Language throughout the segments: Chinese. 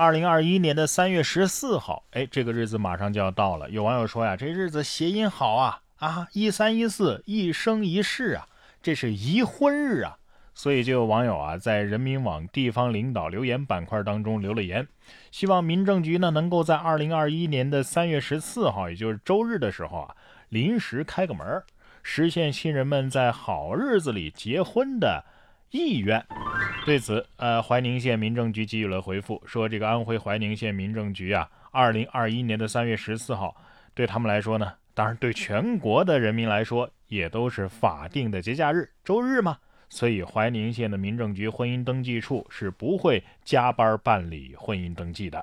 二零二一年的三月十四号，哎，这个日子马上就要到了。有网友说呀，这日子谐音好啊啊，一三一四，一生一世啊，这是宜婚日啊。所以就有网友啊，在人民网地方领导留言板块当中留了言，希望民政局呢能够在二零二一年的三月十四号，也就是周日的时候啊，临时开个门，实现新人们在好日子里结婚的。意愿，对此，呃，怀宁县民政局给予了回复，说这个安徽怀宁县民政局啊，二零二一年的三月十四号，对他们来说呢，当然对全国的人民来说，也都是法定的节假日，周日嘛，所以怀宁县的民政局婚姻登记处是不会加班办理婚姻登记的。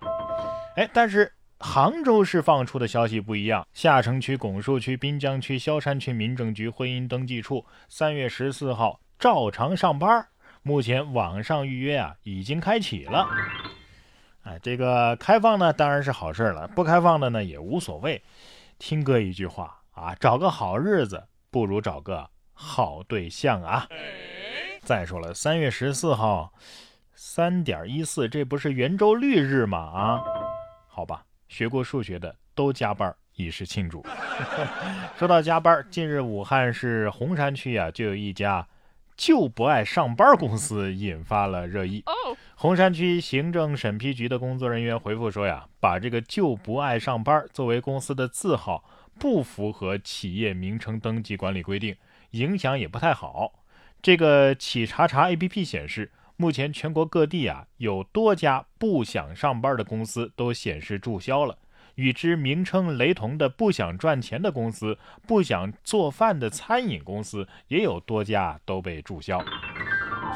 哎，但是杭州市放出的消息不一样，下城区、拱墅区、滨江区、萧山区民政局婚姻登记处三月十四号。照常上班，目前网上预约啊已经开启了。哎，这个开放呢当然是好事了，不开放的呢也无所谓。听哥一句话啊，找个好日子不如找个好对象啊。再说了，三月十四号，三点一四，这不是圆周率日吗？啊，好吧，学过数学的都加班以示庆祝。说到加班，近日武汉市洪山区啊就有一家。就不爱上班公司引发了热议。红山区行政审批局的工作人员回复说呀，把这个就不爱上班作为公司的字号，不符合企业名称登记管理规定，影响也不太好。这个企查查 APP 显示，目前全国各地啊有多家不想上班的公司都显示注销了。与之名称雷同的不想赚钱的公司、不想做饭的餐饮公司也有多家都被注销。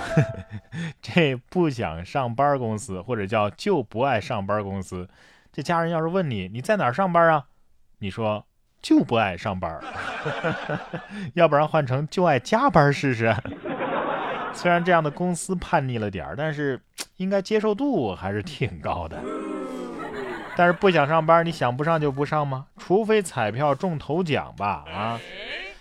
这不想上班公司，或者叫就不爱上班公司，这家人要是问你你在哪儿上班啊？你说就不爱上班，要不然换成就爱加班试试。虽然这样的公司叛逆了点儿，但是应该接受度还是挺高的。但是不想上班，你想不上就不上吗？除非彩票中头奖吧？啊！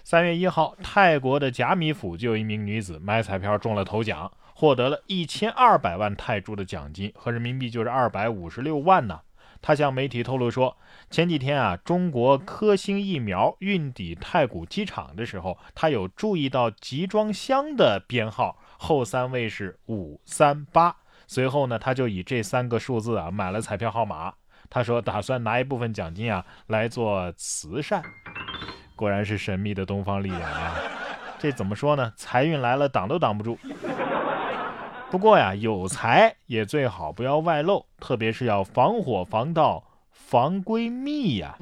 三月一号，泰国的贾米府就有一名女子买彩票中了头奖，获得了一千二百万泰铢的奖金，合人民币就是二百五十六万呢。她向媒体透露说，前几天啊，中国科兴疫苗运抵太古机场的时候，她有注意到集装箱的编号后三位是五三八，随后呢，她就以这三个数字啊买了彩票号码。他说：“打算拿一部分奖金啊来做慈善，果然是神秘的东方力量啊！这怎么说呢？财运来了，挡都挡不住。不过呀，有财也最好不要外露，特别是要防火、防盗、防闺蜜呀。”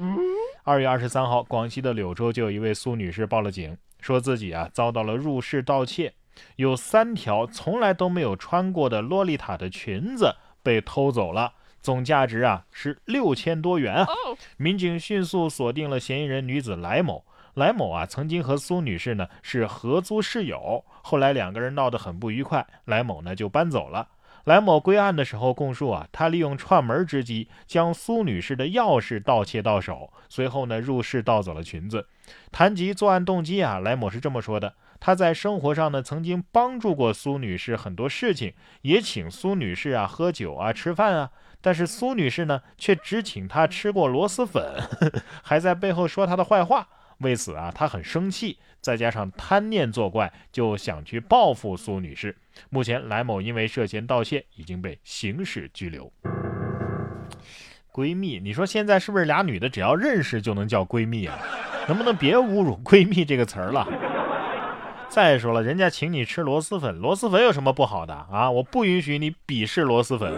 二月二十三号，广西的柳州就有一位苏女士报了警，说自己啊遭到了入室盗窃，有三条从来都没有穿过的洛丽塔的裙子被偷走了。总价值啊是六千多元啊！民警迅速锁定了嫌疑人女子来某。来某啊曾经和苏女士呢是合租室友，后来两个人闹得很不愉快，来某呢就搬走了。来某归案的时候供述啊，他利用串门之机将苏女士的钥匙盗窃到手，随后呢入室盗走了裙子。谈及作案动机啊，来某是这么说的：他在生活上呢曾经帮助过苏女士很多事情，也请苏女士啊喝酒啊吃饭啊。但是苏女士呢，却只请他吃过螺蛳粉，还在背后说他的坏话。为此啊，他很生气，再加上贪念作怪，就想去报复苏女士。目前，来某因为涉嫌盗窃，已经被刑事拘留。闺蜜，你说现在是不是俩女的只要认识就能叫闺蜜啊？能不能别侮辱“闺蜜”这个词儿了？再说了，人家请你吃螺蛳粉，螺蛳粉有什么不好的啊？我不允许你鄙视螺蛳粉。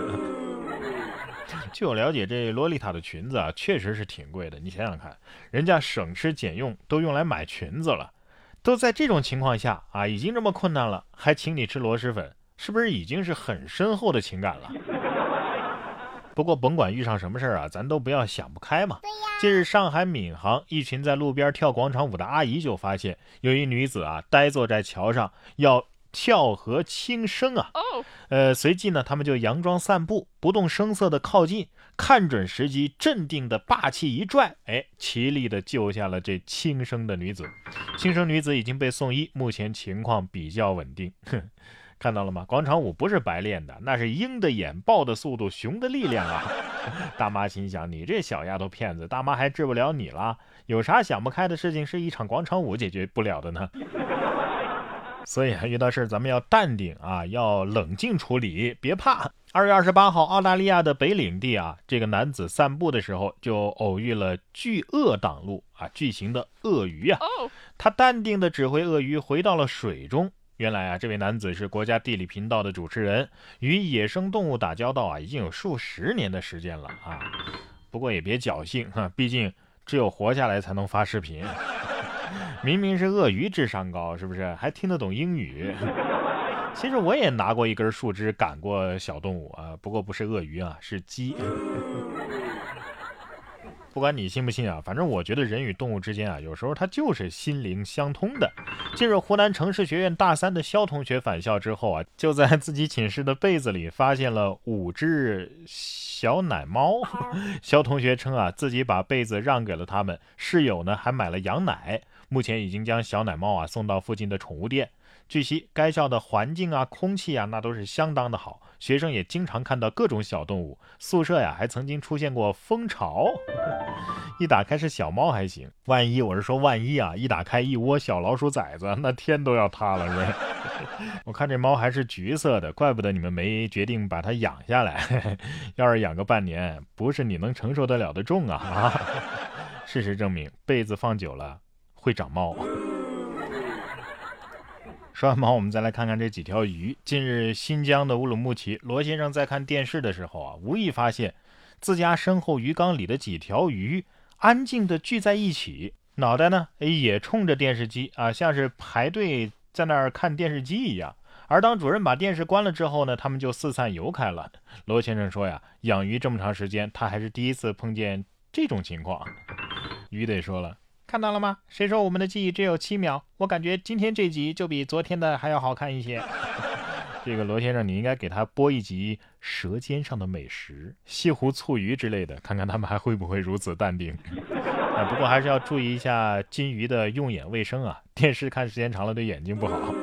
据我了解，这洛丽塔的裙子啊，确实是挺贵的。你想想看，人家省吃俭用都用来买裙子了，都在这种情况下啊，已经这么困难了，还请你吃螺蛳粉，是不是已经是很深厚的情感了？不过甭管遇上什么事儿啊，咱都不要想不开嘛。近日，上海闵行一群在路边跳广场舞的阿姨就发现，有一女子啊，呆坐在桥上要。跳河轻生啊！呃，随即呢，他们就佯装散步，不动声色的靠近，看准时机，镇定的霸气一拽，哎，齐力的救下了这轻生的女子。轻生女子已经被送医，目前情况比较稳定。哼，看到了吗？广场舞不是白练的，那是鹰的眼、豹的速度、熊的力量啊！大妈心想：你这小丫头片子，大妈还治不了你了？有啥想不开的事情是一场广场舞解决不了的呢？所以遇到事咱们要淡定啊，要冷静处理，别怕。二月二十八号，澳大利亚的北领地啊，这个男子散步的时候就偶遇了巨鳄挡路啊，巨型的鳄鱼啊，他淡定的指挥鳄鱼回到了水中。原来啊，这位男子是国家地理频道的主持人，与野生动物打交道啊，已经有数十年的时间了啊。不过也别侥幸哈，毕竟只有活下来才能发视频。明明是鳄鱼智商高，是不是？还听得懂英语？其实我也拿过一根树枝赶过小动物啊，不过不是鳄鱼啊，是鸡。不管你信不信啊，反正我觉得人与动物之间啊，有时候它就是心灵相通的。近日，湖南城市学院大三的肖同学返校之后啊，就在自己寝室的被子里发现了五只小奶猫。肖同学称啊，自己把被子让给了他们，室友呢还买了羊奶，目前已经将小奶猫啊送到附近的宠物店。据悉，该校的环境啊、空气啊，那都是相当的好，学生也经常看到各种小动物。宿舍呀，还曾经出现过蜂巢，一打开是小猫还行，万一我是说万一啊，一打开一窝小老鼠崽子，那天都要塌了，是吧？我看这猫还是橘色的，怪不得你们没决定把它养下来。要是养个半年，不是你能承受得了的重啊！啊，事实证明，被子放久了会长猫。说完猫，我们再来看看这几条鱼。近日，新疆的乌鲁木齐，罗先生在看电视的时候啊，无意发现自家身后鱼缸里的几条鱼安静地聚在一起，脑袋呢也冲着电视机啊，像是排队在那儿看电视机一样。而当主任把电视关了之后呢，他们就四散游开了。罗先生说呀，养鱼这么长时间，他还是第一次碰见这种情况。鱼得说了。看到了吗？谁说我们的记忆只有七秒？我感觉今天这集就比昨天的还要好看一些。这个罗先生，你应该给他播一集《舌尖上的美食》、西湖醋鱼之类的，看看他们还会不会如此淡定。啊，不过还是要注意一下金鱼的用眼卫生啊，电视看时间长了对眼睛不好。